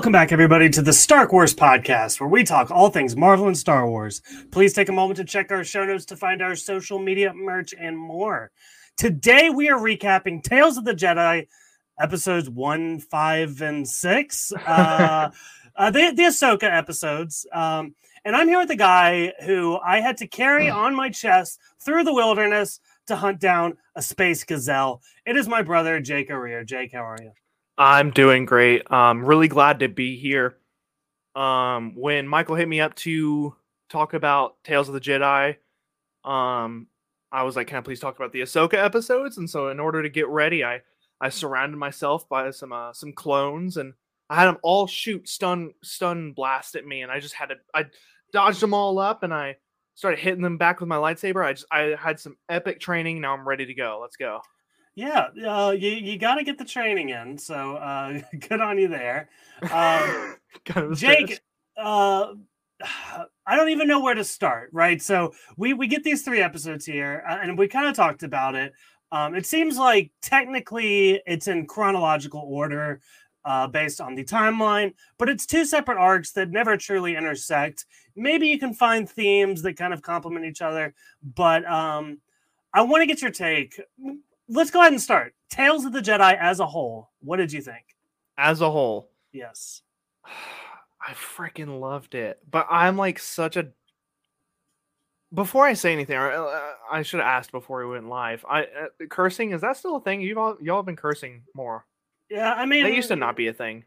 Welcome back, everybody, to the Stark Wars podcast, where we talk all things Marvel and Star Wars. Please take a moment to check our show notes to find our social media merch and more. Today, we are recapping Tales of the Jedi, episodes one, five, and six, uh, uh, the, the Ahsoka episodes. Um, and I'm here with a guy who I had to carry on my chest through the wilderness to hunt down a space gazelle. It is my brother, Jake O'Rear. Jake, how are you? I'm doing great. I'm really glad to be here. Um, when Michael hit me up to talk about Tales of the Jedi, um, I was like, "Can I please talk about the Ahsoka episodes?" And so, in order to get ready, I I surrounded myself by some uh, some clones, and I had them all shoot stun stun blast at me, and I just had to I dodged them all up, and I started hitting them back with my lightsaber. I just I had some epic training. Now I'm ready to go. Let's go. Yeah, uh, you you got to get the training in. So uh, good on you there, um, Jake. Uh, I don't even know where to start. Right, so we we get these three episodes here, uh, and we kind of talked about it. Um, it seems like technically it's in chronological order uh, based on the timeline, but it's two separate arcs that never truly intersect. Maybe you can find themes that kind of complement each other, but um, I want to get your take let's go ahead and start. Tales of the Jedi as a whole. What did you think? As a whole, yes. I freaking loved it. But I'm like such a. Before I say anything, I should have asked before we went live. I uh, cursing is that still a thing? You've all y'all have been cursing more. Yeah, I mean, it used to not be a thing.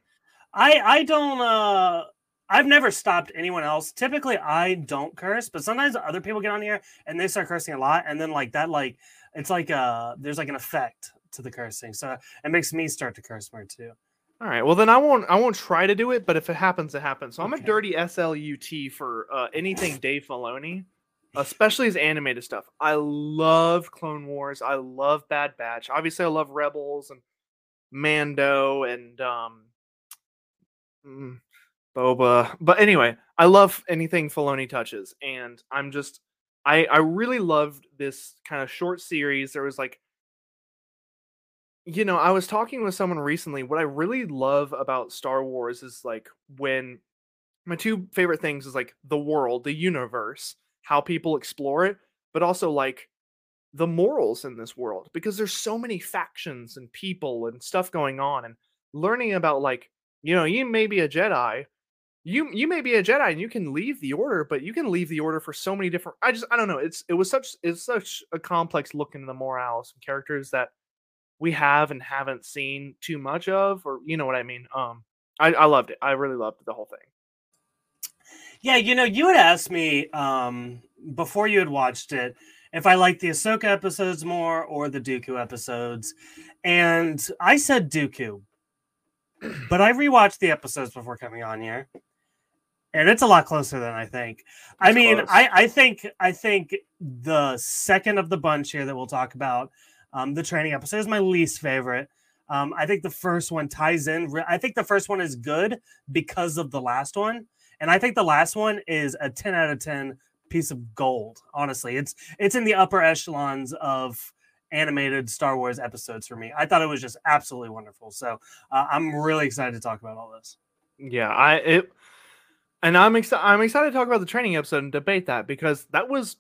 I I don't. uh I've never stopped anyone else. Typically, I don't curse, but sometimes other people get on here and they start cursing a lot, and then like that, like it's like uh there's like an effect to the cursing, so it makes me start to curse more too. All right. Well, then I won't. I won't try to do it. But if it happens, it happens. So I'm a dirty slut for uh, anything Dave Filoni, especially his animated stuff. I love Clone Wars. I love Bad Batch. Obviously, I love Rebels and Mando and um, mm, Boba. But anyway, I love anything Filoni touches, and I'm just I I really loved this kind of short series. There was like you know, I was talking with someone recently. What I really love about Star Wars is like when my two favorite things is like the world, the universe, how people explore it, but also like the morals in this world because there's so many factions and people and stuff going on and learning about like, you know, you may be a Jedi, you you may be a Jedi and you can leave the order, but you can leave the order for so many different. I just I don't know. It's it was such it's such a complex look into the morals and characters that we have and haven't seen too much of, or you know what I mean. Um, I I loved it. I really loved the whole thing. Yeah, you know, you had asked me um before you had watched it if I liked the Ahsoka episodes more or the Dooku episodes, and I said Dooku. But I rewatched the episodes before coming on here, and it's a lot closer than I think. It's I mean, I, I think I think the second of the bunch here that we'll talk about, um, the training episode is my least favorite. Um, I think the first one ties in. I think the first one is good because of the last one, and I think the last one is a ten out of ten piece of gold. Honestly, it's it's in the upper echelons of animated Star Wars episodes for me. I thought it was just absolutely wonderful. So uh, I'm really excited to talk about all this. Yeah, I it and I'm excited. I'm excited to talk about the training episode and debate that because that was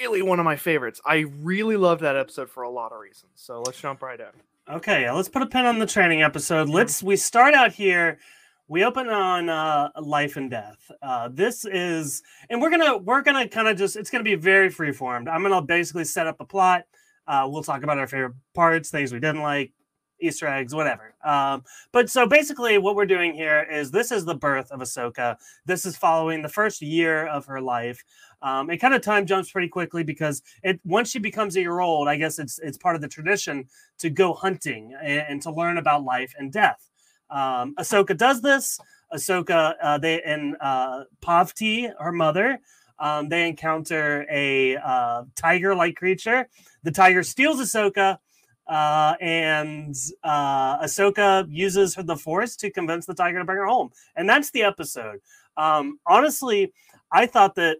really one of my favorites. I really love that episode for a lot of reasons. So let's jump right in. Okay, let's put a pin on the training episode. Let's we start out here. We open on uh, life and death. Uh, this is, and we're gonna we're gonna kind of just it's gonna be very freeformed. I'm gonna basically set up a plot. Uh, we'll talk about our favorite parts, things we didn't like, Easter eggs, whatever. Um, but so basically, what we're doing here is this is the birth of Ahsoka. This is following the first year of her life. Um, it kind of time jumps pretty quickly because it once she becomes a year old, I guess it's it's part of the tradition to go hunting and, and to learn about life and death. Um, Ahsoka does this. Ahsoka, uh, they and uh, Pavti, her mother, um, they encounter a uh, tiger-like creature. The tiger steals Ahsoka uh, and uh, Ahsoka uses the Force to convince the tiger to bring her home, and that's the episode. Um, honestly, I thought that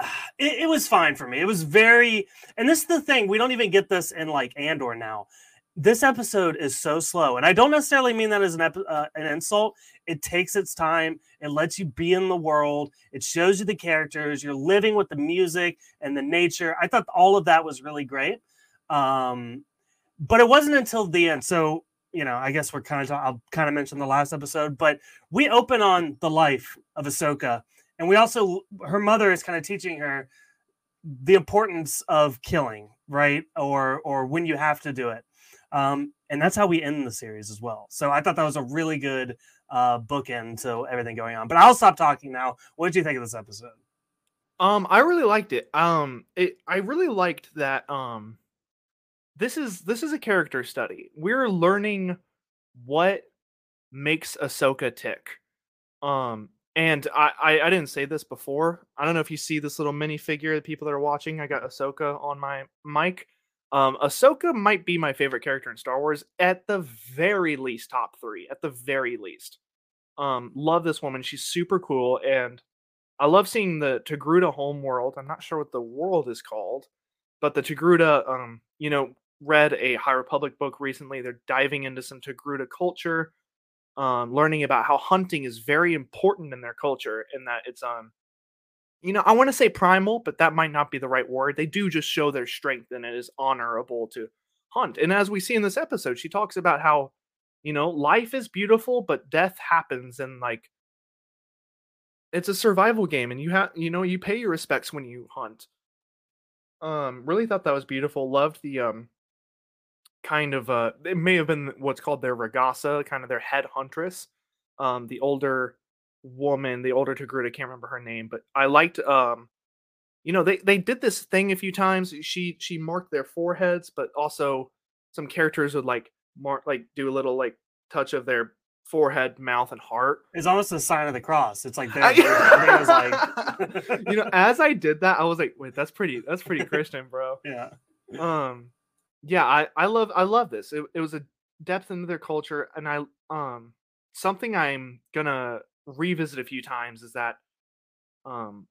it, it, was fine for me. It was very, and this is the thing we don't even get this in like Andor now. this episode is so slow, and I don't necessarily mean that as an ep- uh, an insult. It takes its time. It lets you be in the world. It shows you the characters. You're living with the music and the nature. I thought all of that was really great. Um, but it wasn't until the end. So you know, I guess we're kind of I'll kind of mention the last episode, but we open on the life of Ahsoka, and we also her mother is kind of teaching her the importance of killing, right? Or or when you have to do it. Um, and that's how we end the series as well. So I thought that was a really good uh, bookend to everything going on. But I'll stop talking now. What did you think of this episode? Um, I really liked it. Um, it I really liked that. Um, this is this is a character study. We're learning what makes Ahsoka tick. Um, and I, I I didn't say this before. I don't know if you see this little mini figure. The people that are watching, I got Ahsoka on my mic. Um, Ahsoka might be my favorite character in Star Wars, at the very least, top three. At the very least, um, love this woman. She's super cool, and I love seeing the Togruta home world. I'm not sure what the world is called, but the Togruta, um, you know, read a High Republic book recently. They're diving into some Togruta culture, um, learning about how hunting is very important in their culture, and that it's um you know, I want to say primal, but that might not be the right word. They do just show their strength and it is honorable to hunt. And as we see in this episode, she talks about how, you know, life is beautiful, but death happens and like it's a survival game and you have you know, you pay your respects when you hunt. Um really thought that was beautiful. Loved the um kind of uh it may have been what's called their regassa, kind of their head huntress. Um the older woman, the older Togruta, I can't remember her name, but I liked um you know, they they did this thing a few times. She she marked their foreheads, but also some characters would like mark like do a little like touch of their forehead, mouth, and heart. It's almost a sign of the cross. It's like, I, was like you know, as I did that, I was like, wait, that's pretty, that's pretty Christian, bro. Yeah. Um, yeah, I I love I love this. It, it was a depth into their culture, and I um something I'm gonna revisit a few times is that um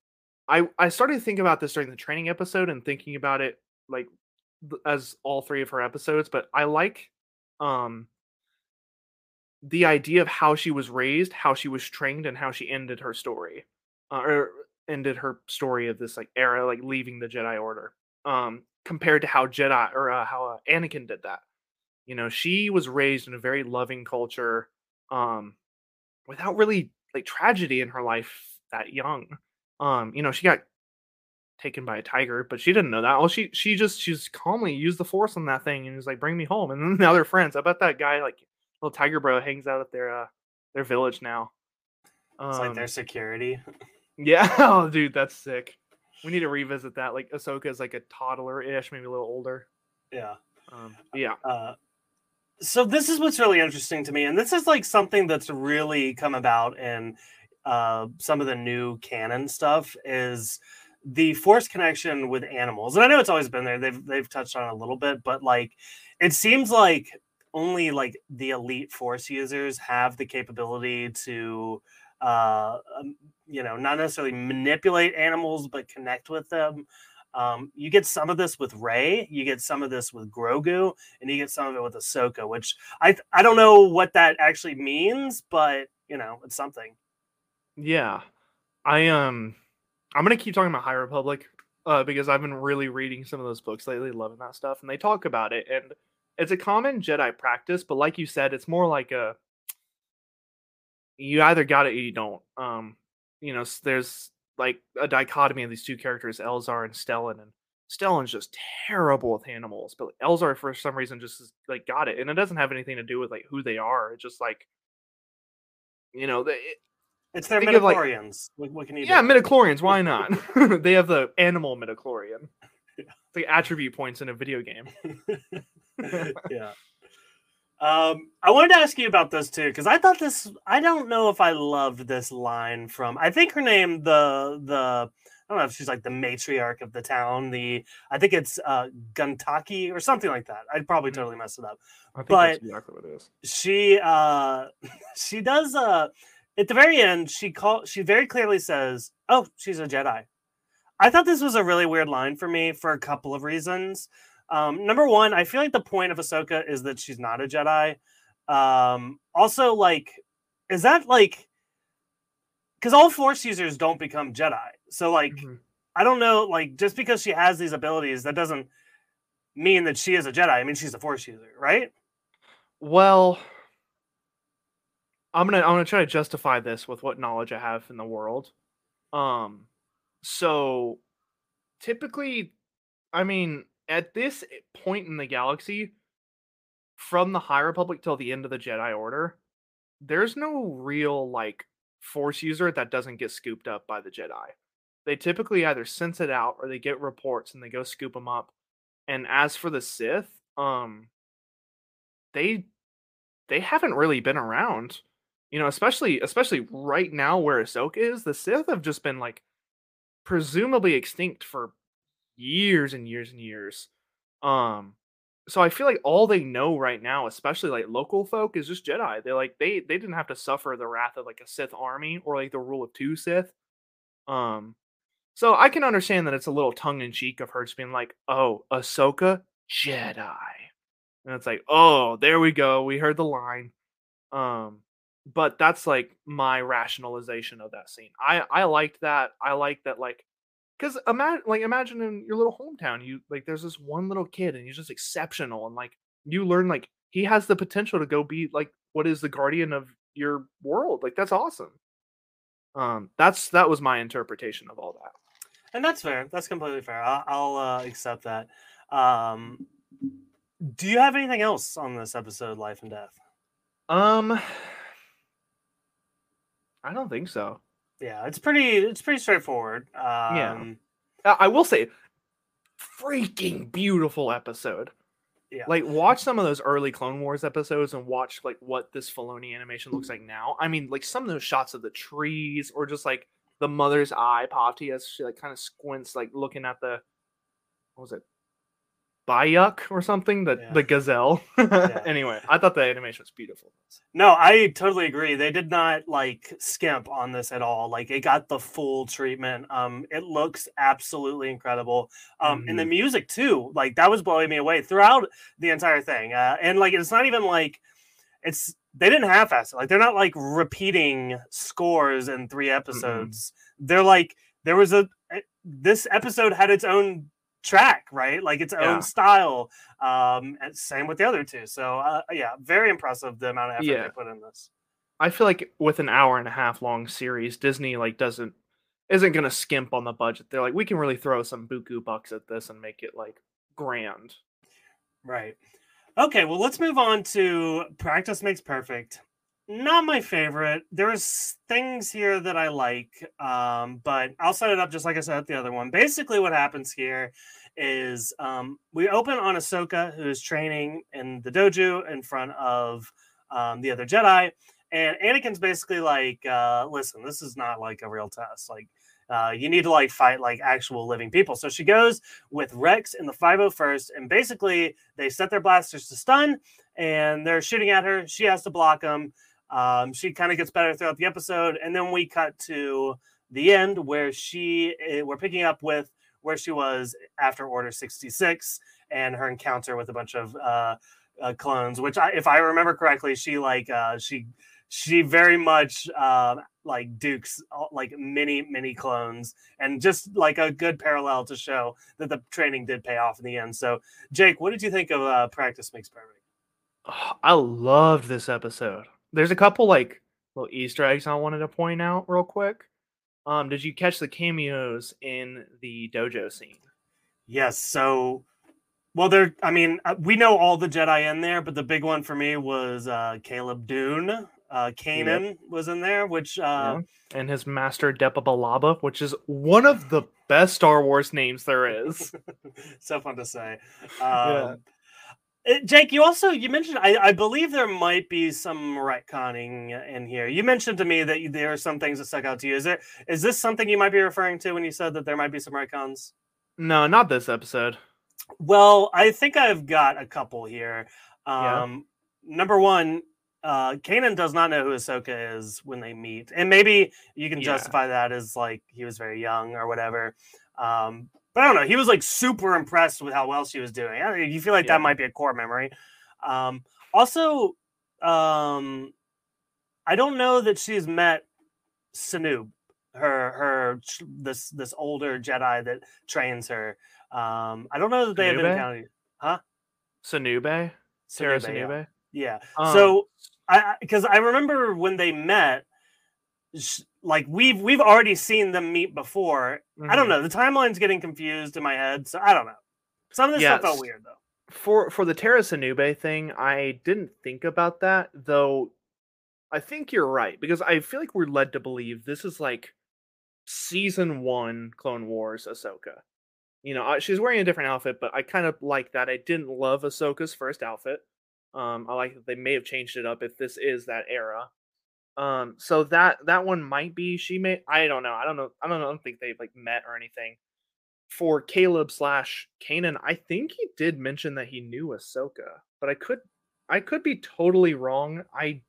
I I started to think about this during the training episode and thinking about it like as all three of her episodes, but I like um the idea of how she was raised, how she was trained, and how she ended her story, uh, or ended her story of this like era, like leaving the Jedi Order, um, compared to how Jedi or uh, how uh, Anakin did that. You know, she was raised in a very loving culture, um, without really like tragedy in her life that young. Um, you know, she got taken by a tiger, but she didn't know that. Well, she she just she's calmly used the force on that thing and was like, "Bring me home." And then now they're friends. I bet that guy, like little tiger bro, hangs out at their uh their village now. Um, it's like their um security. Yeah. Oh, dude, that's sick. We need to revisit that. Like Ahsoka is like a toddler ish, maybe a little older. Yeah. Um, yeah. Uh, so this is what's really interesting to me, and this is like something that's really come about in uh, some of the new canon stuff is the force connection with animals. And I know it's always been there; they've they've touched on it a little bit, but like it seems like only like the elite force users have the capability to uh um, you know not necessarily manipulate animals but connect with them um, you get some of this with Rey, you get some of this with Grogu, and you get some of it with Ahsoka, which I I don't know what that actually means, but you know, it's something. Yeah. I um I'm gonna keep talking about High Republic, uh, because I've been really reading some of those books lately, loving that stuff, and they talk about it, and it's a common Jedi practice, but like you said, it's more like a you either got it or you don't. Um, you know, there's like a dichotomy of these two characters, Elzar and Stellan, and Stellan's just terrible with animals, but Elzar for some reason just like got it, and it doesn't have anything to do with like who they are. It's just like you know, they, it, it's their midichlorians. Like, what, can you? Yeah, do? midichlorians. Why not? they have the animal midichlorian. It's like attribute points in a video game. yeah. Um, I wanted to ask you about this too because I thought this. I don't know if I loved this line from. I think her name the the. I don't know if she's like the matriarch of the town. The I think it's uh Guntaki or something like that. I'd probably mm-hmm. totally mess it up. but exactly what it is. She uh she does uh at the very end she call she very clearly says, "Oh, she's a Jedi." I thought this was a really weird line for me for a couple of reasons. Um, number one, I feel like the point of Ahsoka is that she's not a Jedi. Um, also, like, is that like because all Force users don't become Jedi? So, like, Mm-hmm. I don't know, like, just because she has these abilities, that doesn't mean that she is a Jedi. I mean, she's a Force user, right? Well, I'm gonna I'm gonna try to justify this with what knowledge I have in the world. Um, so typically, I mean, at this point in the galaxy, from the High Republic till the end of the Jedi Order, there's no real like Force user that doesn't get scooped up by the Jedi. They typically either sense it out or they get reports and they go scoop them up. And as for the Sith, um, they they haven't really been around. You know, especially especially right now where Ahsoka is, the Sith have just been like presumably extinct for years and years and years. Um so I feel like all they know right now, especially like local folk, is just Jedi. They like they they didn't have to suffer the wrath of like a Sith army or like the rule of two Sith. Um so I can understand that it's a little tongue in cheek of her just being like, "Oh, Ahsoka, Jedi," and it's like, "Oh, there we go. We heard the line." Um, but that's like my rationalization of that scene. I I liked that. I like that. Like, because imagine like imagine in your little hometown, you like there's this one little kid and he's just exceptional, and like you learn like he has the potential to go be like what is the guardian of your world. Like that's awesome. Um, that's that was my interpretation of all that. And that's fair. That's completely fair. I'll, I'll uh, accept that. Um, do you have anything else on this episode, Life and Death? Um, I don't think so. Yeah, it's pretty. It's pretty straightforward. Um, Yeah. I will say, freaking beautiful episode. Yeah. Like watch some of those early Clone Wars episodes and watch like what this Filoni animation looks like now. I mean, like some of those shots of the trees or just like the mother's eye Pati as she like kind of squints, like looking at the what was it? Bayuk or something, the Yeah. the gazelle. anyway, I thought the animation was beautiful. No, I totally agree. They did not like skimp on this at all. Like it got the full treatment. Um, it looks absolutely incredible. Um, and the music too. Like that was blowing me away throughout the entire thing. Uh, and like it's not even like it's they didn't half-ass it. Like they're not like repeating scores in three episodes. They're like there was a eh, this episode had its own track, right? Like its Yeah. own style. Um, and same with the other two. So uh, yeah, very impressive the amount of effort Yeah. they put in this. I feel like with an hour and a half long series, Disney like doesn't isn't gonna skimp on the budget. They're like, we can really throw some buku bucks at this and make it like grand. Right. Okay, well, let's move on to practice makes perfect. Not my favorite. There's things here that I like, um, but I'll set it up just like I said the other one. Basically, what happens here is um, we open on Ahsoka, who's training in the dojo in front of um, the other Jedi, and Anakin's basically like, uh, "Listen, this is not like a real test. Like, uh, you need to like fight like actual living people." So she goes with Rex in the 501st, and basically they set their blasters to stun, and they're shooting at her. She has to block them. Um, she kind of gets better throughout the episode, and then we cut to the end where she eh, we're picking up with where she was after Order 66 and her encounter with a bunch of uh, uh, clones. Which, I, if I remember correctly, she like uh, she she very much uh, like Duke's like many many clones, and just like a good parallel to show that the training did pay off in the end. So, Jake, what did you think of uh, Practice Makes Perfect? I loved this episode. There's a couple like little Easter eggs I wanted to point out real quick. Um, did you catch the cameos in the dojo scene? Yes. So, well, there. I mean, uh, we know all the Jedi in there, but the big one for me was uh, Caleb Dume. Uh, Kanan was in there, which uh, And his master Depa Billaba, which is one of the best Star Wars names there is. so fun to say. Um, Yeah. Uh, Jake, you also you mentioned I, I believe there might be some retconning in here. You mentioned to me that you, there are some things that stuck out to you. Is there is this something you might be referring to when you said that there might be some retcons? no, not this episode. Well, I think I've got a couple here. Yeah. Um, Number one, uh, Kanan does not know who Ahsoka is when they meet, and maybe you can Yeah. justify that as like he was very young or whatever. Um, But I don't know. He was like super impressed with how well she was doing. I you feel like Yeah. that might be a core memory. Um, also, um, I don't know that she's met Sanub, her her this this older Jedi that trains her. Um, I don't know that they have Sinube? encountered. Sinube, Tera Sinube, yeah. Yeah. Um, so I because I, remember when they met, like we've we've already seen them meet before. I don't mhm. know. The timeline's getting confused in my head, so I don't know. Some of this stuff felt weird though. for for the Tera Sinube thing, I didn't think about that though. I think you're right because I feel like we're led to believe this is like season one Clone Wars Ahsoka. You know, she's wearing a different outfit, but I kind of like that. I didn't love Ahsoka's first outfit. Um, I like that they may have changed it up if this is that era. Um, so that that one might be she may. I don't know. I don't know. I don't know. I don't think they've like met or anything for Caleb slash Kanan, I think he did mention that he knew Ahsoka, but I could I could be totally wrong. I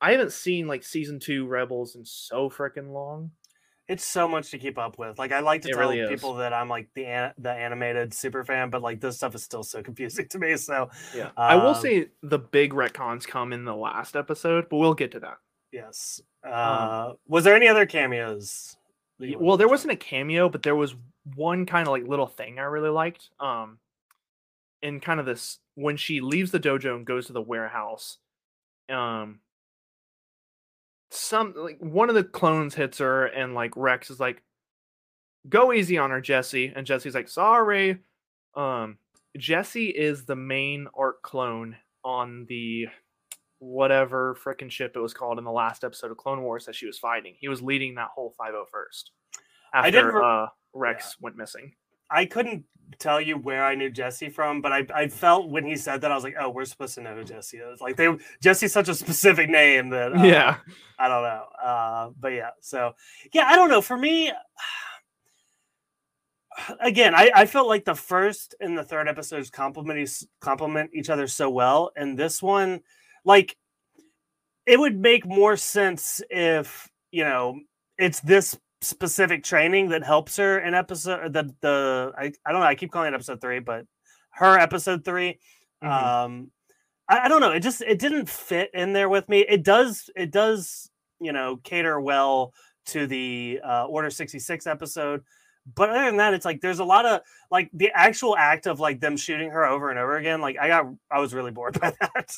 I haven't seen like season two Rebels in so freaking long. It's so much to keep up with. Like I like to It tell really people that I'm like the an- the animated super fan, but like this stuff is still so confusing to me. So Yeah, I will Um, say the big retcons come in the last episode, but we'll get to that. yes. Uh, was there any other cameos? that you Y- wanted Well, there wasn't a cameo, but there was one kind of like little thing I really liked. Um, in kind of this when she leaves the dojo and goes to the warehouse, um, some like one of the clones hits her, and like Rex is like, "Go easy on her, Jesse," and Jesse's like, "Sorry." Um, Jesse is the main arc clone on the whatever frickin' ship it was called in the last episode of Clone Wars that she was fighting. He was leading that whole 501st after re- uh, Rex went missing. I couldn't tell you where I knew Jesse from, but I, I felt when he said that I was like, oh, we're supposed to know who Jesse is. Like they Jesse's such a specific name that uh, yeah, I don't know. Uh, but yeah, so yeah, I don't know. For me, again, I, I felt like the first and the third episodes complement complement each other so well, and this one, like, it would make more sense if you know it's this specific training that helps her in episode the the I, I don't know I keep calling it episode three, but her episode 3 Mhm. Um, I, I don't know. It just it didn't fit in there with me. It does it does you know cater well to the uh, Order sixty six episode. But other than that, it's like there's a lot of like the actual act of like them shooting her over and over again. Like I got I was really bored by that.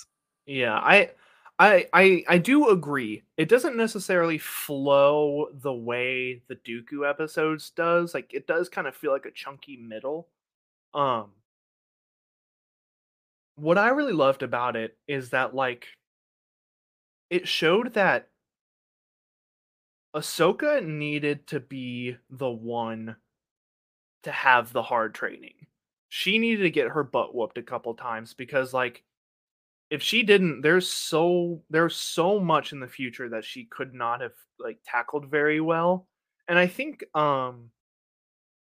yeah. I, I, I, I do agree. It doesn't necessarily flow the way the Dooku episodes does. Like it does kind of feel like a chunky middle. Um, what I really loved about it is that like it showed that Ahsoka needed to be the one to have the hard training. She needed to get her butt whooped a couple times because like if she didn't there's so there's so much in the future that she could not have like tackled very well. And I think um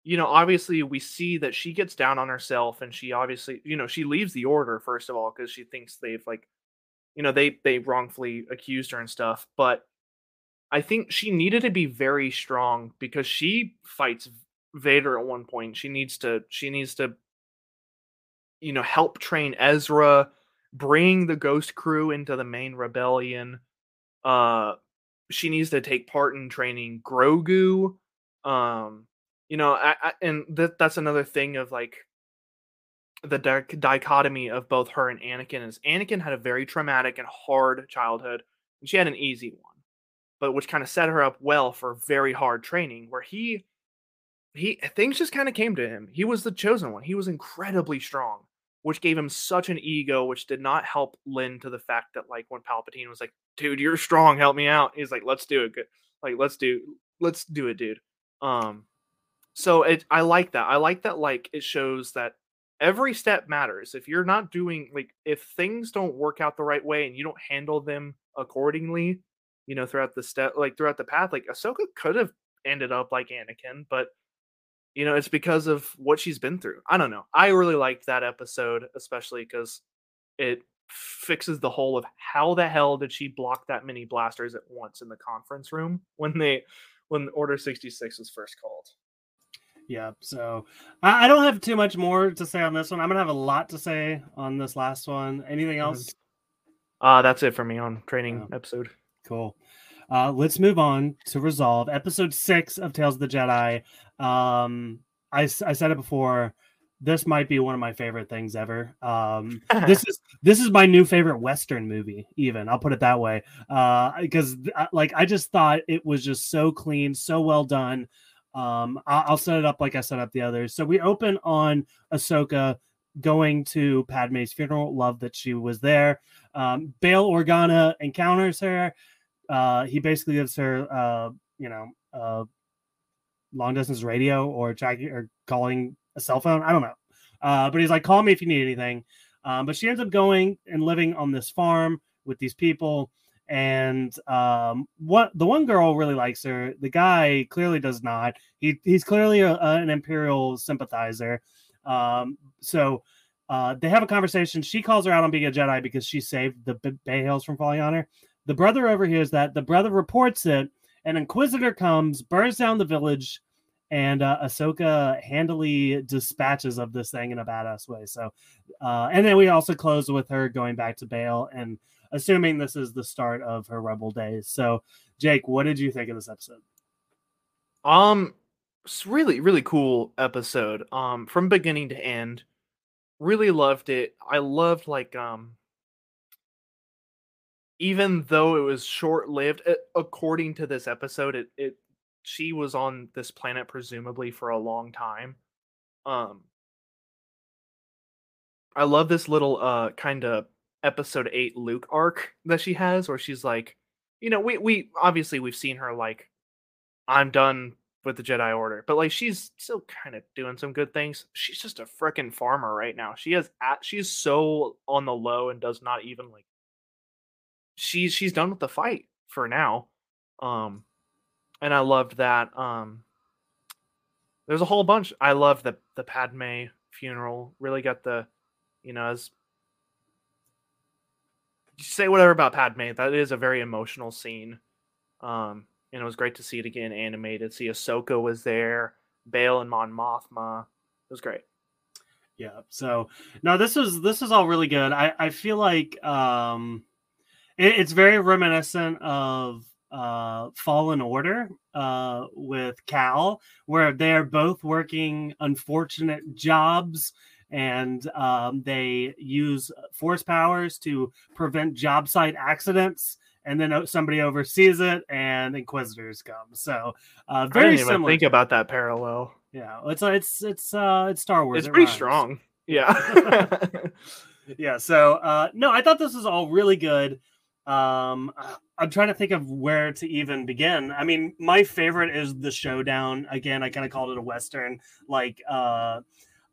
you know, obviously we see that she gets down on herself and she obviously, you know, she leaves the order first of all because she thinks they've like you know, they they wrongfully accused her and stuff, but I think she needed to be very strong because she fights Vader at one point. She needs to she needs to you know help train Ezra, bring the Ghost Crew into the main rebellion. Uh she needs to take part in training Grogu. Um you know, I, I, and that that's another thing of like the di- dichotomy of both her and Anakin is Anakin had a very traumatic and hard childhood, and she had an easy one, but which kind of set her up well for very hard training. Where he, he things just kind of came to him. He was the chosen one. He was incredibly strong, which gave him such an ego, which did not help lend to the fact that like when Palpatine was like, "Dude, you're strong. Help me out." He's like, "Let's do it. Good. Like, let's do, let's do it, dude." Um, so it, I like that. I like that. Like, it shows that every step matters. If you're not doing like if things don't work out the right way and you don't handle them accordingly, you know, throughout the step like throughout the path, like Ahsoka could have ended up like Anakin, but you know, it's because of what she's been through. I don't know. I really liked that episode, especially because it fixes the whole of how the hell did she block that many blasters at once in the conference room when they when Order 66 was first called. Yeah. So I, I, don't have too much more to say on this one. I'm gonna have a lot to say on this last one. Anything mm-hmm. else? Uh that's it for me on training episode. Cool. Uh, let's move on to resolve episode six of Tales of the Jedi. Um, I, I said it before this might be one of my favorite things ever. Um, this is this is my new favorite Western movie. Even I'll put it that way, Uh, because uh, like I just thought it was just so clean, so well done. Um, I'll, I'll set it up like I set up the others. So we open on Ahsoka going to Padme's funeral. Love that she was there. Um, Bail Organa encounters her. Uh, he basically gives her, uh, you know, uh, long distance radio or tracking or calling a cell phone. I don't know. Uh, but he's like, call me if you need anything. Um, but she ends up going and living on this farm with these people. And um, what the one girl really likes her, the guy clearly does not. He he's clearly a, a, an imperial sympathizer. Um, so uh, they have a conversation. She calls her out on being a Jedi because she saved the B- Bayhales from falling on her. The brother overhears that. The brother reports it. An inquisitor comes, burns down the village, and uh, Ahsoka handily dispatches of this thing in a badass way. So, uh, and then we also close with her going back to Bail and assuming this is the start of her rebel days. So, Jake, what did you think of this episode? Um, it's really really cool episode. Um, from beginning to end, really loved it. I loved like um. Even though it was short lived, according to this episode, it, it she was on this planet presumably for a long time. Um I love this little uh kind of episode 8 Luke arc that she has where she's like, you know, we we obviously we've seen her like I'm done with the Jedi Order, but like she's still kind of doing some good things. She's just a freaking farmer right now. She has at she's so on the low and does not even like she's she's done with the fight for now. Um and I loved that. Um, there's a whole bunch. I love the the Padme funeral. Really got the, you know, as say whatever about Padme. That is a very emotional scene. Um, and it was great to see it again animated. See Ahsoka was there, Bail and Mon Mothma. It was great. Yeah. So no, this is this is all really good. I I feel like um, it, it's very reminiscent of uh, Fallen Order uh, with Cal, where they're both working unfortunate jobs and um, they use force powers to prevent job site accidents. And then somebody oversees it, and Inquisitors come. So, uh, very similar. think about that parallel. Yeah, it's it's it's uh, it's Star Wars. It's it pretty rhymes. strong. Yeah, yeah. So, uh, no, I thought this was all really good. Um, I'm trying to think of where to even begin. I mean, my favorite is the showdown. Again, I kind of called it a western. Like, uh,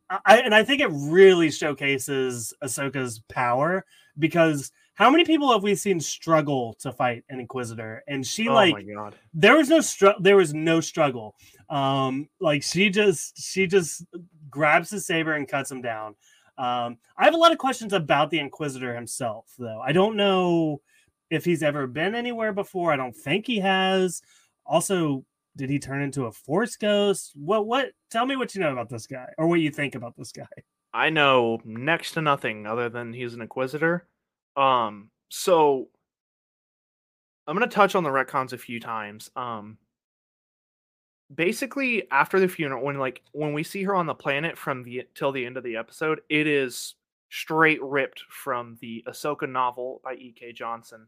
I and I think it really showcases Ahsoka's power because how many people have we seen struggle to fight an Inquisitor? And she oh like there was no str- there was no struggle. Um, like she just she just grabs his saber and cuts him down. Um, I have a lot of questions about the Inquisitor himself, though. I don't know if he's ever been anywhere before. I don't think he has. Also, did he turn into a force ghost? What what tell me what you know about this guy or what you think about this guy. I know next to nothing other than he's an inquisitor. Um so I'm going to touch on the retcons a few times. Um basically after the funeral when like when we see her on the planet from the till the end of the episode, it is straight ripped from the Ahsoka novel by E.K. Johnston.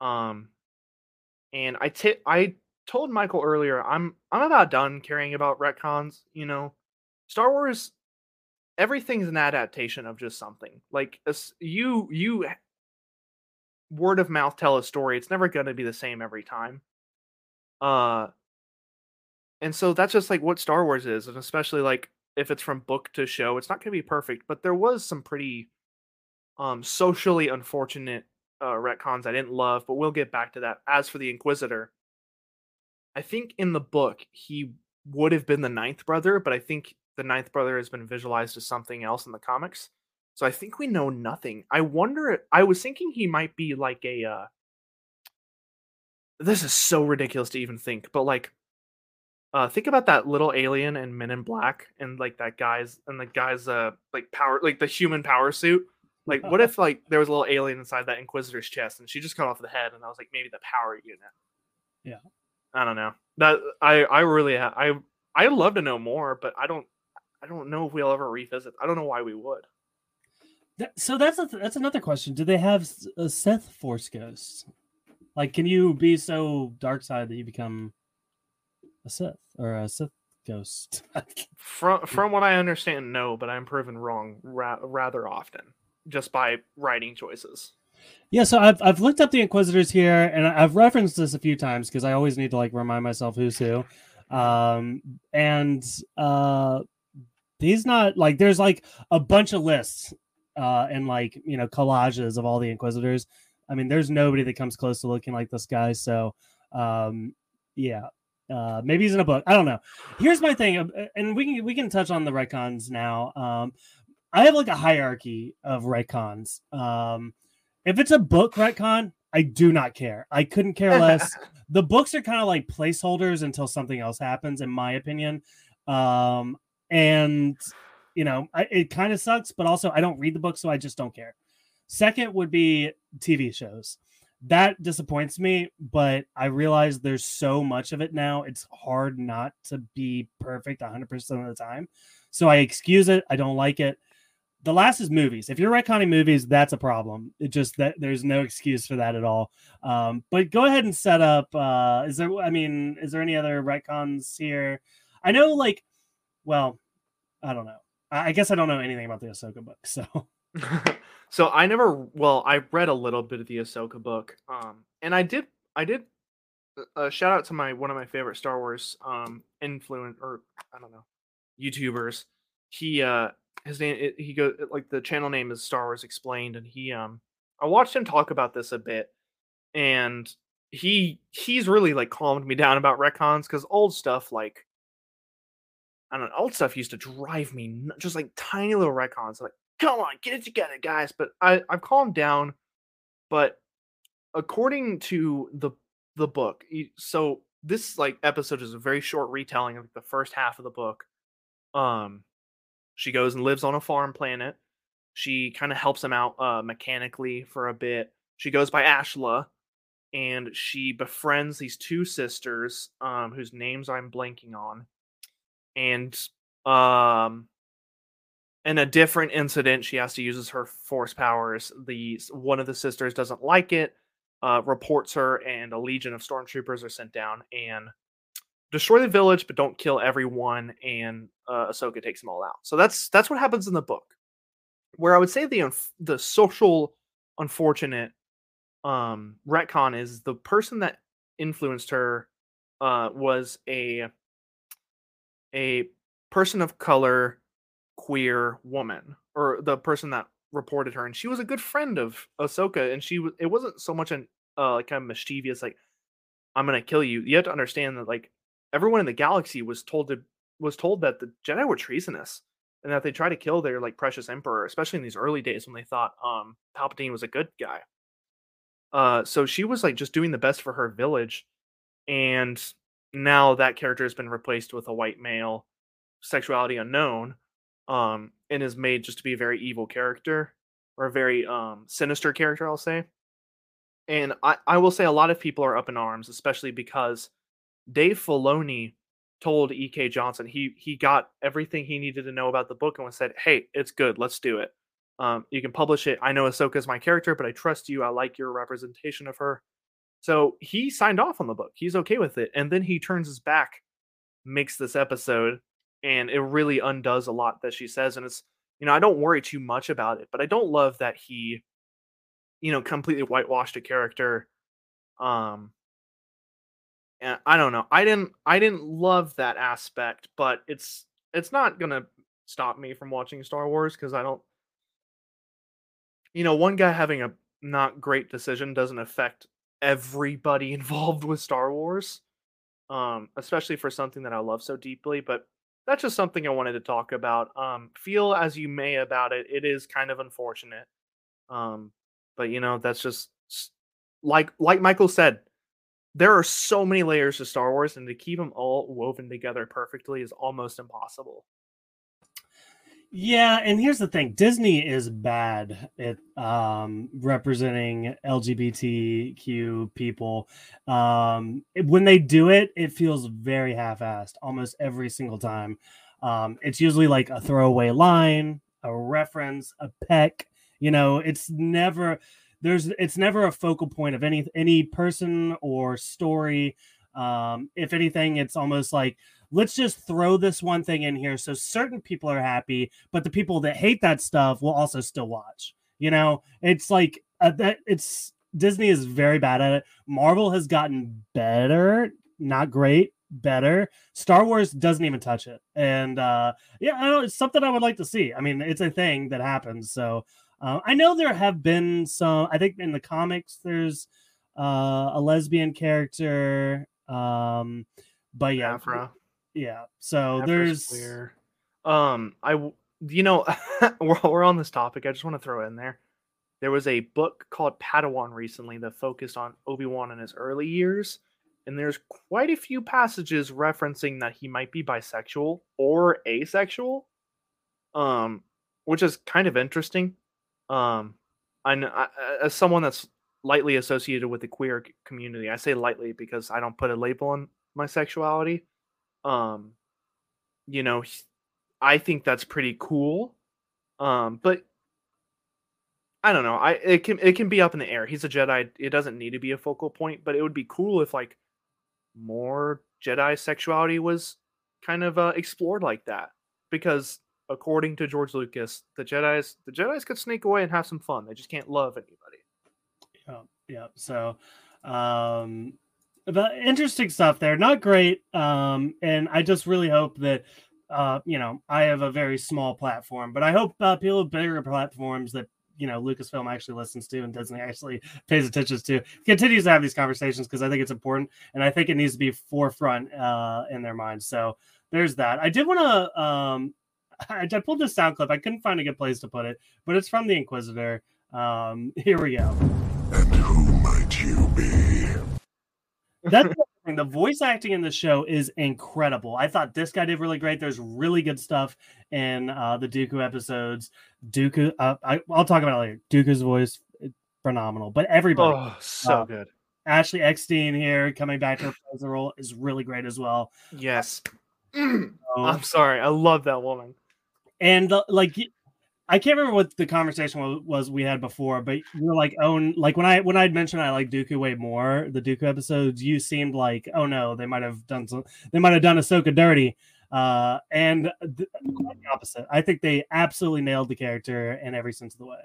Um, and I t- I told Michael earlier I'm I'm about done caring about retcons. You know, Star Wars, everything's an adaptation of just something. Like you you word of mouth tell a story. It's never going to be the same every time. Uh, and so that's just like what Star Wars is, and especially like if it's from book to show, it's not going to be perfect. But there was some pretty um socially unfortunate uh, retcons I didn't love, but we'll get back to that. As for the Inquisitor, I think in the book he would have been the ninth brother, but I think the ninth brother has been visualized as something else in the comics. So I think we know nothing. I wonder. I was thinking he might be like a. Uh, this is so ridiculous to even think, but like uh, think about that little alien and Men in Black and like that guy's and the guy's uh like power like the human power suit. Like, what if like there was a little alien inside that Inquisitor's chest and she just cut off the head and I was like maybe the power unit. Yeah. I don't know. That I I really ha- I I love to know more, but I don't I don't know if we'll ever revisit. I don't know why we would. That, so that's a, that's another question. Do they have a Sith Force ghost? Like, can you be so dark side that you become a Sith or a Sith ghost? from from what I understand, no, but I'm proven wrong ra- rather often just by writing choices. Yeah, so I've I've looked up the Inquisitors here, and I've referenced this a few times because I always need to like remind myself who's who. Um, and uh, he's not like there's like a bunch of lists uh and like you know collages of all the Inquisitors. I mean, there's nobody that comes close to looking like this guy. So, um, yeah, uh, maybe he's in a book. I don't know. Here's my thing, and we can we can touch on the retcons now. Um, I have like a hierarchy of retcons. Um, if it's a book retcon, I do not care. I couldn't care less. the books are kind of like placeholders until something else happens, in my opinion. Um, and you know, I, it kind of sucks, but also I don't read the book, so I just don't care. Second would be TV shows. That disappoints me, but I realize there's so much of it now. It's hard not to be perfect 100% of the time. So I excuse it. I don't like it the last is movies. If you're retconning movies, that's a problem. It just that there's no excuse for that at all. Um, but go ahead and set up. Uh, is there? I mean, is there any other retcons here? I know, like, well, I don't know. I guess I don't know anything about the Ahsoka book. So, so I never. Well, I read a little bit of the Ahsoka book, um, and I did. I did. Uh, uh shout out to my one of my favorite Star Wars um influence or I don't know YouTubers. He uh his name it, he go like the channel name is Star Wars Explained, and he um I watched him talk about this a bit, and he he's really like calmed me down about retcons because old stuff like I don't know old stuff used to drive me just like tiny little retcons like come on get it together guys but I I've calmed down, but according to the the book so this like episode is a very short retelling of the first half of the book um she goes and lives on a farm planet. She kind of helps him out uh, mechanically for a bit. She goes by Ashla, and she befriends these two sisters, um, whose names I'm blanking on. And um, in a different incident, she has to use her force powers. The one of the sisters doesn't like it, uh, reports her, and a legion of stormtroopers are sent down and destroy the village, but don't kill everyone. And uh, Ahsoka takes them all out. So that's that's what happens in the book. Where I would say the the social unfortunate um retcon is the person that influenced her uh was a a person of color queer woman or the person that reported her and she was a good friend of Ahsoka and she was it wasn't so much an uh like kind of mischievous like I'm gonna kill you. You have to understand that like everyone in the galaxy was told to was told that the Jedi were treasonous and that they tried to kill their like precious emperor, especially in these early days when they thought um Palpatine was a good guy. Uh so she was like just doing the best for her village and now that character has been replaced with a white male sexuality unknown um and is made just to be a very evil character or a very um sinister character I'll say. And I I will say a lot of people are up in arms especially because Dave Filoni told E.K. Johnston he he got everything he needed to know about the book and was said, "Hey, it's good. Let's do it. Um, you can publish it. I know Ahsoka's my character, but I trust you. I like your representation of her." So he signed off on the book. He's okay with it, and then he turns his back, makes this episode, and it really undoes a lot that she says. And it's you know I don't worry too much about it, but I don't love that he, you know, completely whitewashed a character. Um, I don't know. I didn't I didn't love that aspect, but it's it's not gonna stop me from watching Star Wars because I don't. You know, one guy having a not great decision doesn't affect everybody involved with Star Wars, um, especially for something that I love so deeply. But that's just something I wanted to talk about. Um, feel as you may about it, it is kind of unfortunate. Um, but you know, that's just like like Michael said, there are so many layers to Star Wars, and to keep them all woven together perfectly is almost impossible. Yeah, and here's the thing: Disney is bad at um, representing LGBTQ people. Um, when they do it, it feels very half-assed almost every single time. Um, it's usually like a throwaway line, a reference, a peck. You know, it's never there's it's never a focal point of any any person or story. Um, if anything, it's almost like let's just throw this one thing in here so certain people are happy, but the people that hate that stuff will also still watch. You know, it's like uh, that. It's Disney is very bad at it. Marvel has gotten better, not great, better. Star Wars doesn't even touch it, and uh, yeah, I know it's something I would like to see. I mean, it's a thing that happens. So uh, I know there have been some. I think in the comics, there's uh, a lesbian character. Um, but yeah, Aphra. yeah. So Aphra's there's. Um, I you know we're we're on this topic. I just want to throw in there. There was a book called Padawan recently that focused on Obi Wan in his early years, and there's quite a few passages referencing that he might be bisexual or asexual, um, which is kind of interesting. Um, I, as someone that's lightly associated with the queer community, I say lightly because I don't put a label on my sexuality. Um, you know, I think that's pretty cool. Um, but I don't know. I it can it can be up in the air. He's a Jedi. It doesn't need to be a focal point, but it would be cool if like more Jedi sexuality was kind of uh, explored like that. Because according to George Lucas, the Jedi's the Jedi's could sneak away and have some fun. They just can't love anybody. Yeah, yeah. So, um, interesting stuff there. Not great. Um, and I just really hope that, uh, you know, I have a very small platform, but I hope uh, people with bigger platforms that you know Lucasfilm actually listens to and Disney actually pays attention to continues to have these conversations because I think it's important and I think it needs to be forefront uh, in their minds. So there's that. I did want to. Um, I, I pulled this sound clip. I couldn't find a good place to put it, but it's from the Inquisitor. Um, here we go. And who might you be? That's the thing. The voice acting in the show is incredible. I thought this guy did really great. There's really good stuff in uh, the Dooku episodes. Dooku, uh, I, I'll talk about it later. Dooku's voice, eh, phenomenal. But everybody, Oh, so Uh, good. Ashley Eckstein here coming back to reprise the role is really great as well. Yes. Mm. So- I'm sorry. I love that woman. And the, like I can't remember what the conversation was, we had before, but you were like, oh, like when I when I mentioned I like Dooku way more, the Dooku episodes, you seemed like, oh no, they might have done some, they might have done Ahsoka dirty, uh, and th- quite the opposite. I think they absolutely nailed the character in every sense of the way.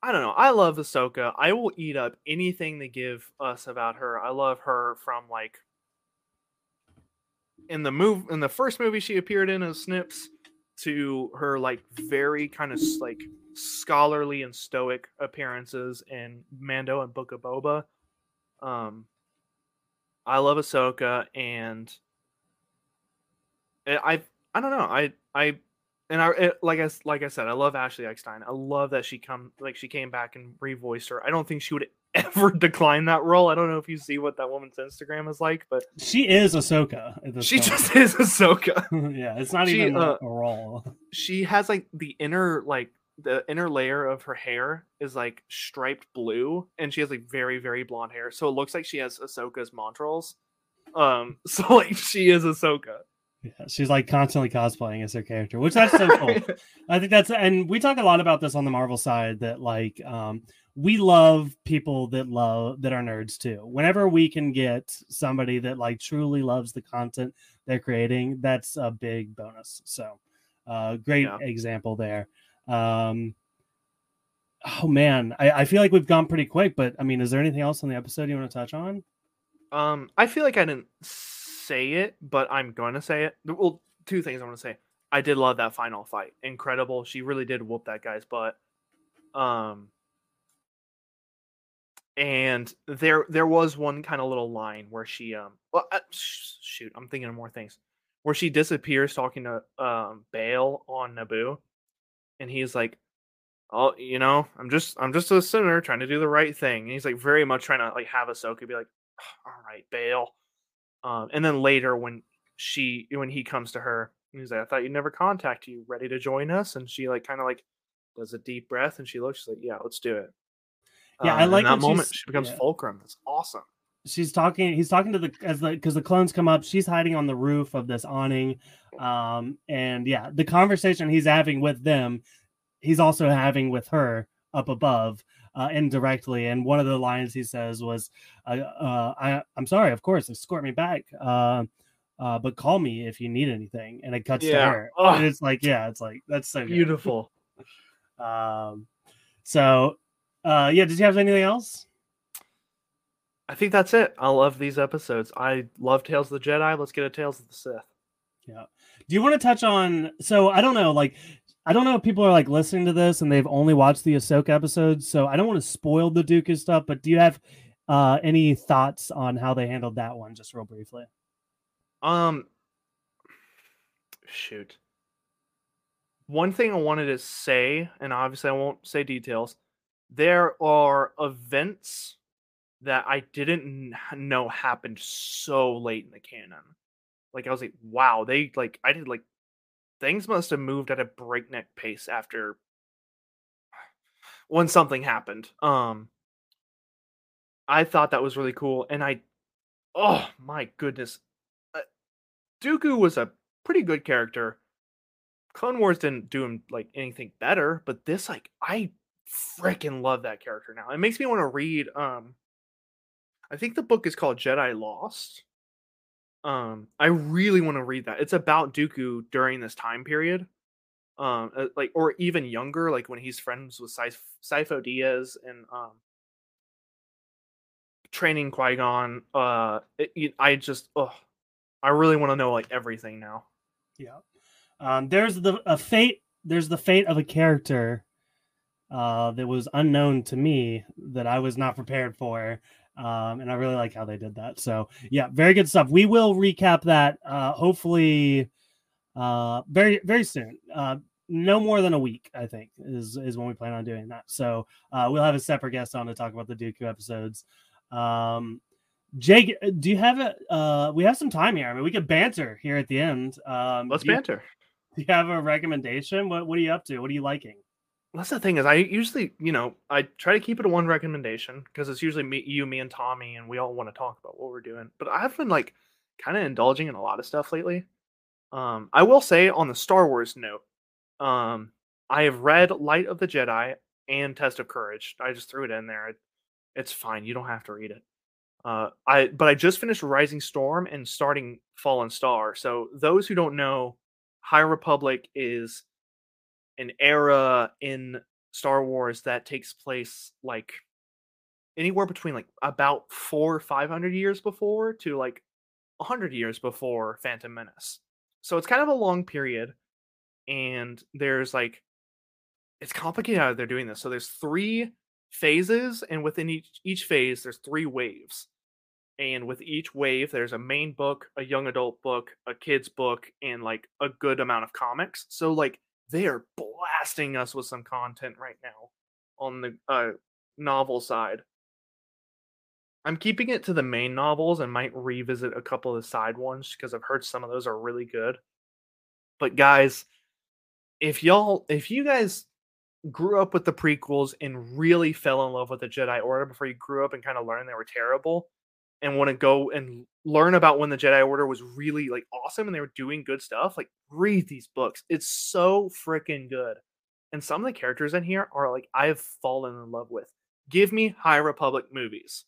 I don't know. I love Ahsoka. I will eat up anything they give us about her. I love her from like in the move in the first movie she appeared in as Snips to her like very kind of like scholarly and stoic appearances in Mando and Book of Boba. Um, I love Ahsoka, and I I, don't know. I I and I it, like I like I said, I love Ashley Eckstein. I love that she come like she came back and revoiced her. I don't think she would ever decline that role. I don't know if you see what that woman's Instagram is like, but She is Ahsoka. She point. just is Ahsoka. yeah, it's not she, even uh, a role. She has like the inner like the inner layer of her hair is like striped blue, and she has like very very blonde hair, so it looks like she has Ahsoka's montrals. Um, so like she is Ahsoka. Yeah, she's like constantly cosplaying as her character, which that's so cool. I think that's and we talk a lot about this on the Marvel side that like um we love people that love that are nerds too. Whenever we can get somebody that like truly loves the content they're creating, that's a big bonus. So uh great Yeah. example there. Um oh man, I, I feel like we've gone pretty quick, but I mean, is there anything else on the episode you want to touch on? Um, I feel like I didn't say it, but I'm going to say it. Well, two things I want to say. I did love that final fight. Incredible. She really did whoop that guy's butt. Um, and there there was one kind of little line where she um well uh, sh- shoot I'm thinking of more things where she disappears talking to um Bail on Naboo, and he's like, oh you know I'm just I'm just a sinner trying to do the right thing, and he's like very much trying to like have Ahsoka be like all right, bail. Um, and then later when she when he comes to her, he's like, I thought you'd never contact you, ready to join us? And she like kind of like does a deep breath and she looks, she's like, Yeah, let's do it. Yeah, I Um, in like that moment she becomes yeah. fulcrum. That's awesome. she's talking he's talking to the as the because the clones come up she's hiding on the roof of this awning um and yeah the conversation he's having with them he's also having with her up above uh indirectly and one of the lines he says was uh, uh i i'm sorry of course escort me back uh uh but call me if you need anything and it cuts to her Ugh. and it's like yeah it's like that's so. Beautiful. um so uh yeah did you have anything else I think that's it. I love these episodes. I love Tales of the Jedi. Let's get a Tales of the Sith. Yeah. Do you want to touch on? So I don't know, like I don't know if people are like listening to this and they've only watched the Ahsoka episodes, so I don't want to spoil the Dooku stuff. But do you have uh any thoughts on how they handled that one, just real briefly? Um, shoot. One thing I wanted to say, and obviously I won't say details. There are events that I didn't know happened so late in the canon. Like I was like, wow, they like I did like things must have moved at a breakneck pace after when something happened. Um, I thought that was really cool, and I, oh my goodness, uh, Dooku was a pretty good character. Clone Wars didn't do him like anything better, but this like I freaking love that character now. It makes me want to read um I think the book is called Jedi Lost. Um I really want to read that. It's about Dooku during this time period. Um uh, like or even younger like when he's friends with Sif- Sifo Dyas and um training Qui-Gon. Uh it, it- I just oh I really want to know like everything now. Yeah. Um, there's the a fate. There's the fate of a character uh, that was unknown to me that I was not prepared for. Um, and I really like how they did that. So yeah, very good stuff. We will recap that uh, hopefully uh, very very soon. Uh, no more than a week, I think, is is when we plan on doing that. So uh, we'll have a separate guest on to talk about the Dooku episodes. Um, Jake, do you have a? Uh, we have some time here. I mean, we could banter here at the end. Um, Let's do you- banter. do you have a recommendation? What What are you up to? What are you liking? That's the thing is I usually, you know, I try to keep it to one recommendation because it's usually me, you, me, and Tommy, and we all want to talk about what we're doing. But I've been like kind of indulging in a lot of stuff lately. Um, I will say on the Star Wars note, um, I have read Light of the Jedi and Test of Courage. I just threw it in there. It, it's fine. You don't have to read it. Uh, I but I just finished Rising Storm and starting Fallen Star. So those who don't know, High Republic is an era in Star Wars that takes place like anywhere between like about four or five hundred years before to like a hundred years before Phantom Menace. So it's kind of a long period, and there's like it's complicated how they're doing this. So there's three phases, and within each each phase, there's three waves. And with each wave, there's a main book, a young adult book, a kid's book, and like a good amount of comics. So like they are blasting us with some content right now on the uh, novel side. I'm keeping it to the main novels and might revisit a couple of the side ones because I've heard some of those are really good. But guys, if y'all, if you guys grew up with the prequels and really fell in love with the Jedi Order before you grew up and kind of learned they were terrible, and want to go and learn about when the Jedi Order was really like awesome and they were doing good stuff, like read these books. It's so freaking good. And some of the characters in here are like I've fallen in love with. Give me High Republic movies.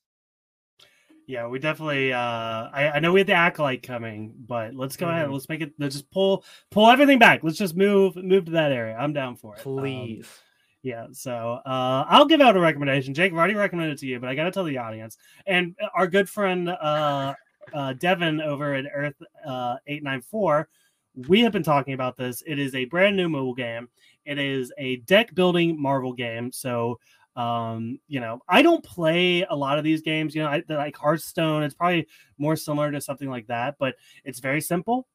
Yeah, we definitely. Uh, I, I know we had the acolyte coming, but let's go ahead. Mhm. Let's make it. Let's just pull pull everything back. Let's just move move to that area. I'm down for it. Um, Please. yeah. So uh, I'll give out a recommendation. Jake, I've already recommended it to you, but I got to tell the audience and our good friend uh, uh, Devin over at Earth uh, eight nine four. We have been talking about this. It is a brand new mobile game. It is a deck building Marvel game. So um you know i don't play a lot of these games you know I, like hearthstone it's probably more similar to something like that but it's very simple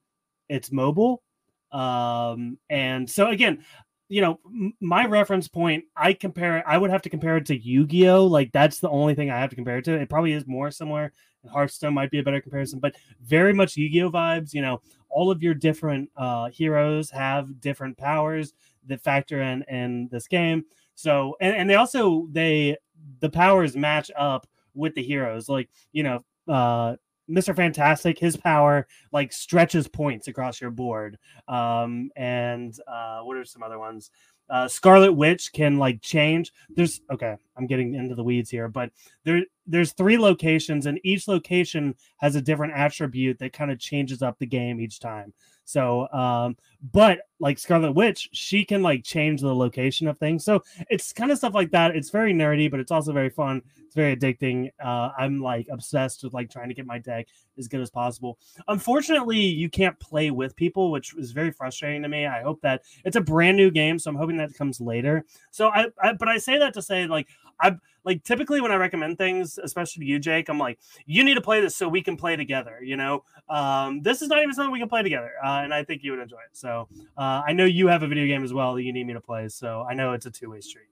it's mobile um and so again you know, my reference point, I compare, I would have to compare it to Yu Gi Oh! Like, that's the only thing I have to compare it to. It probably is more similar. Hearthstone might be a better comparison, but very much Yu Gi Oh! vibes. You know, all of your different uh, heroes have different powers that factor in in this game. So, and, and they also, they, the powers match up with the heroes. Like, you know, uh, Mr. Fantastic, his power like stretches points across your board. Um, and uh, what are some other ones? Uh, Scarlet Witch can like change. There's okay, I'm getting into the weeds here, but there there's three locations, and each location has a different attribute that kind of changes up the game each time. So, um, but like Scarlet Witch, she can like change the location of things. So it's kind of stuff like that. It's very nerdy, but it's also very fun. It's very addicting. Uh, I'm like obsessed with like trying to get my deck as good as possible. Unfortunately, you can't play with people, which is very frustrating to me. I hope that it's a brand new game, so I'm hoping that comes later. So I, I but I say that to say like I like typically when I recommend things, especially to you, Jake, I'm like, you need to play this so we can play together. You know, um, this is not even something we can play together, uh, and I think you would enjoy it. So uh, I know you have a video game as well that you need me to play, so I know it's a two way street.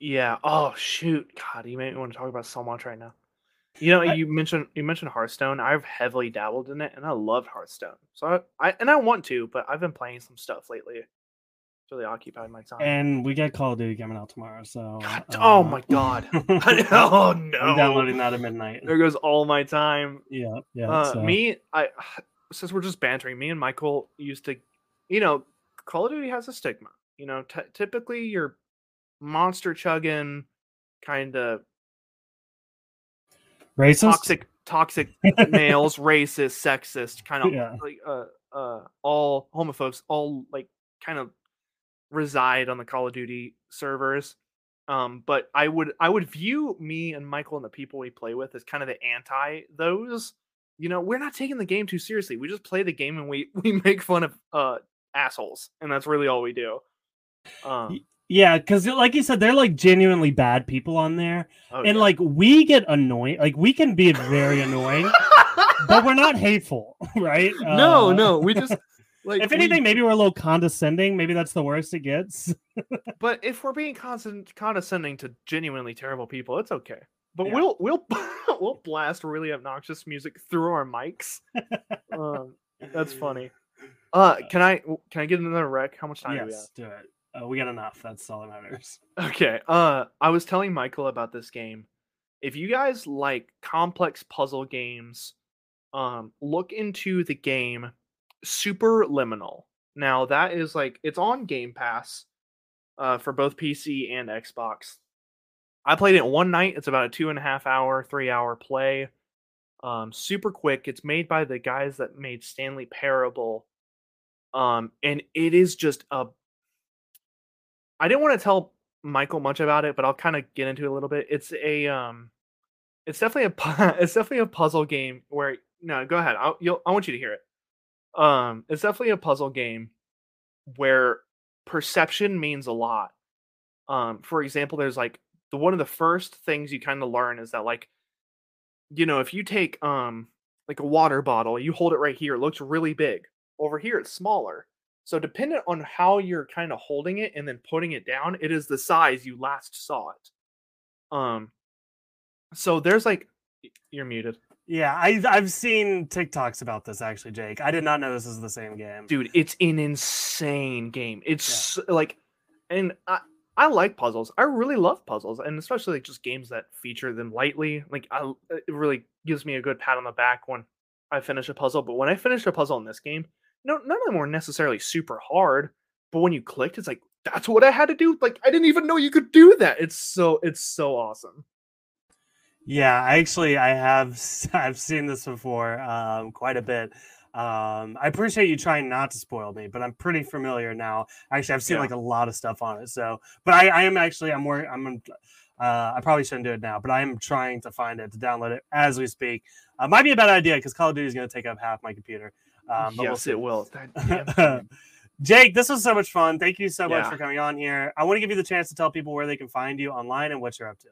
Yeah. Oh shoot. God, you made me want to talk about so much right now. You know, I- you mentioned you mentioned Hearthstone. I've heavily dabbled in it, and I love Hearthstone. So I, I and I want to, but I've been playing some stuff lately. Really occupied my time. And we got Call of Duty coming out tomorrow, so God, uh, oh my god. oh no. I'm downloading that at midnight. There goes all my time. Yeah, yeah. Uh, so- Me, I since we're just bantering, me and Michael used to, you know, Call of Duty has a stigma. You know, t- typically you're monster chugging, kind of racist. toxic, toxic males, racist, sexist, kind of Yeah. like uh, uh, all homophobes, all like kind of reside on the Call of Duty servers. Um, but I would I would view me and Michael and the people we play with as kind of the anti those. You know, we're not taking the game too seriously. We just play the game and we we make fun of uh assholes, and that's really all we do. Um, Yeah, because like you said, they're like genuinely bad people on there, oh, and yeah. like we get annoying. Like we can be very annoying, but we're not hateful, right? no, Uh, no, we just like if we- anything, maybe we're a little condescending. Maybe that's the worst it gets. But if we're being constant, condescending to genuinely terrible people, it's okay. But Yeah. we'll we'll we'll blast really obnoxious music through our mics. um, that's funny. Uh, can I can I get another rec? How much time do we have? yes, do it. Uh, we got enough. That's all that matters. Okay. Uh, I was telling Michael about this game. If you guys like complex puzzle games, um, look into the game Super Liminal. Now that is like it's on Game Pass, uh, for both PC and Xbox. I played it one night. It's about a two and a half hour, three hour play. Um, super quick. It's made by the guys that made Stanley Parable. Um, and it is just a I didn't want to tell Michael much about it, but I'll kind of get into it a little bit. It's a um, it's definitely a it's definitely a puzzle game where no, go ahead. I'll, I want you to hear it. Um, it's definitely a puzzle game where perception means a lot. Um, for example, there's like the one of the first things you kind of learn is that like, you know, if you take um like a water bottle, you hold it right here, it looks really big. Over here, it's smaller. So dependent on how you're kind of holding it and then putting it down, it is the size you last saw it. Um so there's like you're muted. Yeah, I, I've seen TikToks about this actually, Jake. I did not know this is the same game. Dude, it's an insane game. It's s- like and I I like puzzles. I really love puzzles and especially like just games that feature them lightly. Like I it really gives me a good pat on the back when I finish a puzzle, but when I finish a puzzle in this game, no none of them were necessarily super hard, but when you clicked it's like that's what I had to do. Like I didn't even know you could do that. It's so it's so awesome. Yeah, I actually, I have I've seen this before um, quite a bit. Um, I appreciate you trying not to spoil me, but I'm pretty familiar now. Actually, I've seen Yeah. like a lot of stuff on it. So, but I, I am actually I'm more I'm uh, I probably shouldn't do it now, but I am trying to find it to download it as we speak. Uh, might be a bad idea because Call of Duty is going to take up half my computer. Um, but we'll yes, see. it will. That damn game. Jake, this was so much fun. Thank you so much for coming on here. I want to give you the chance to tell people where they can find you online and what you're up to.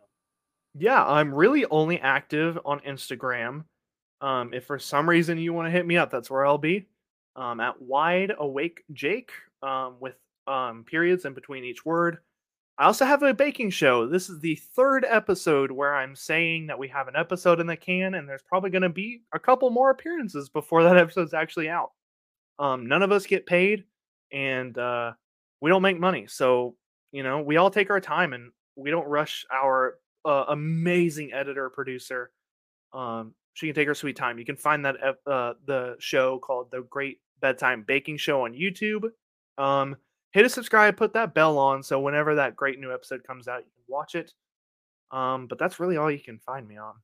Yeah, I'm really only active on Instagram. Um, if for some reason you want to hit me up, that's where I'll be. Um, at Wide Awake Jake. Um, with um, periods in between each word. I also have a baking show. This is the third episode where I'm saying that we have an episode in the can, and there's probably going to be a couple more appearances before that episode's actually out. Um, none of us get paid, and uh, we don't make money. So, you know, we all take our time and we don't rush our uh, amazing editor producer. Um, she can take her sweet time. You can find that uh, the show called the Great Bedtime Baking Show on YouTube. Um, hit a subscribe, put that bell on, so whenever that great new episode comes out, you can watch it. Um, but that's really all you can find me on.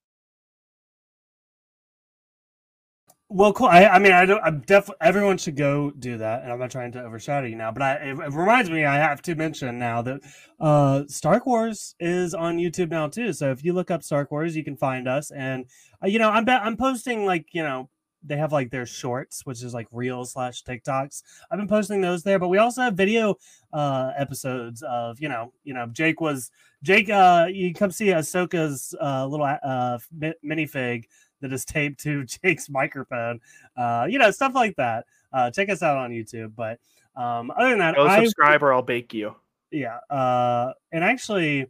Well, cool. I, I mean, I don't. I'm definitely. Everyone should go do that, and I'm not trying to overshadow you now. But I, it, it reminds me, I have to mention now that uh, Stark Wars is on YouTube now too. So if you look up Stark Wars, you can find us. And uh, you know, I'm I'm posting like you know they have like their shorts, which is like reels slash TikToks. I've been posting those there, but we also have video uh episodes of you know you know Jake was Jake. uh You come see Ahsoka's uh little uh minifig that is taped to Jake's microphone. Uh, you know, stuff like that. Uh, check us out on YouTube. But um, other than that, go subscribe or I'll bake you. Yeah. Uh, and actually,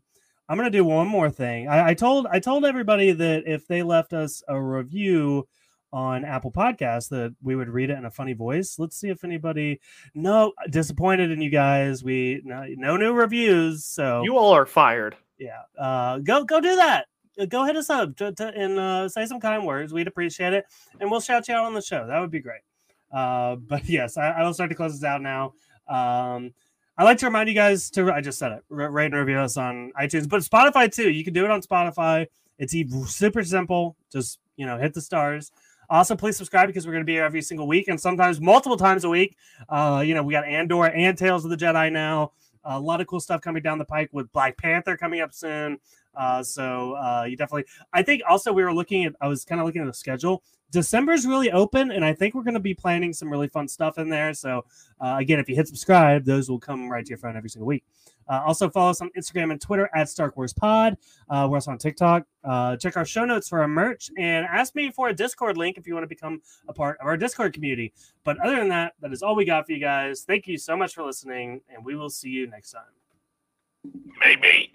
I'm gonna do one more thing. I, I told I told everybody that if they left us a review on Apple Podcasts that we would read it in a funny voice. Let's see if anybody no disappointed in you guys. We no, no new reviews. So you all are fired. Yeah. Uh go go do that. Uh, go hit us up to, to, and uh, say some kind words. We'd appreciate it, and we'll shout you out on the show. That would be great. Uh, but yes, I, I, will start to close this out now. Um, I like to remind you guys to. I just said it. Rate and review us on iTunes, but Spotify too. You can do it on Spotify. It's super simple. Just you know, hit the stars. Also, please subscribe because we're going to be here every single week and sometimes multiple times a week. Uh, you know, we got Andor and Tales of the Jedi now. A lot of cool stuff coming down the pike with Black Panther coming up soon. Uh, so uh, you definitely, I think also we were looking at, I was kind of looking at the schedule. December's really open, and I think we're going to be planning some really fun stuff in there. So uh, again, if you hit subscribe, those will come right to your phone every single week. Uh, also, follow us on Instagram and Twitter at Stark Wars Pod. Uh, we're also on TikTok. Uh, check our show notes for our merch and ask me for a Discord link if you want to become a part of our Discord community. But other than that, that is all we got for you guys. Thank you so much for listening, and we will see you next time. Maybe.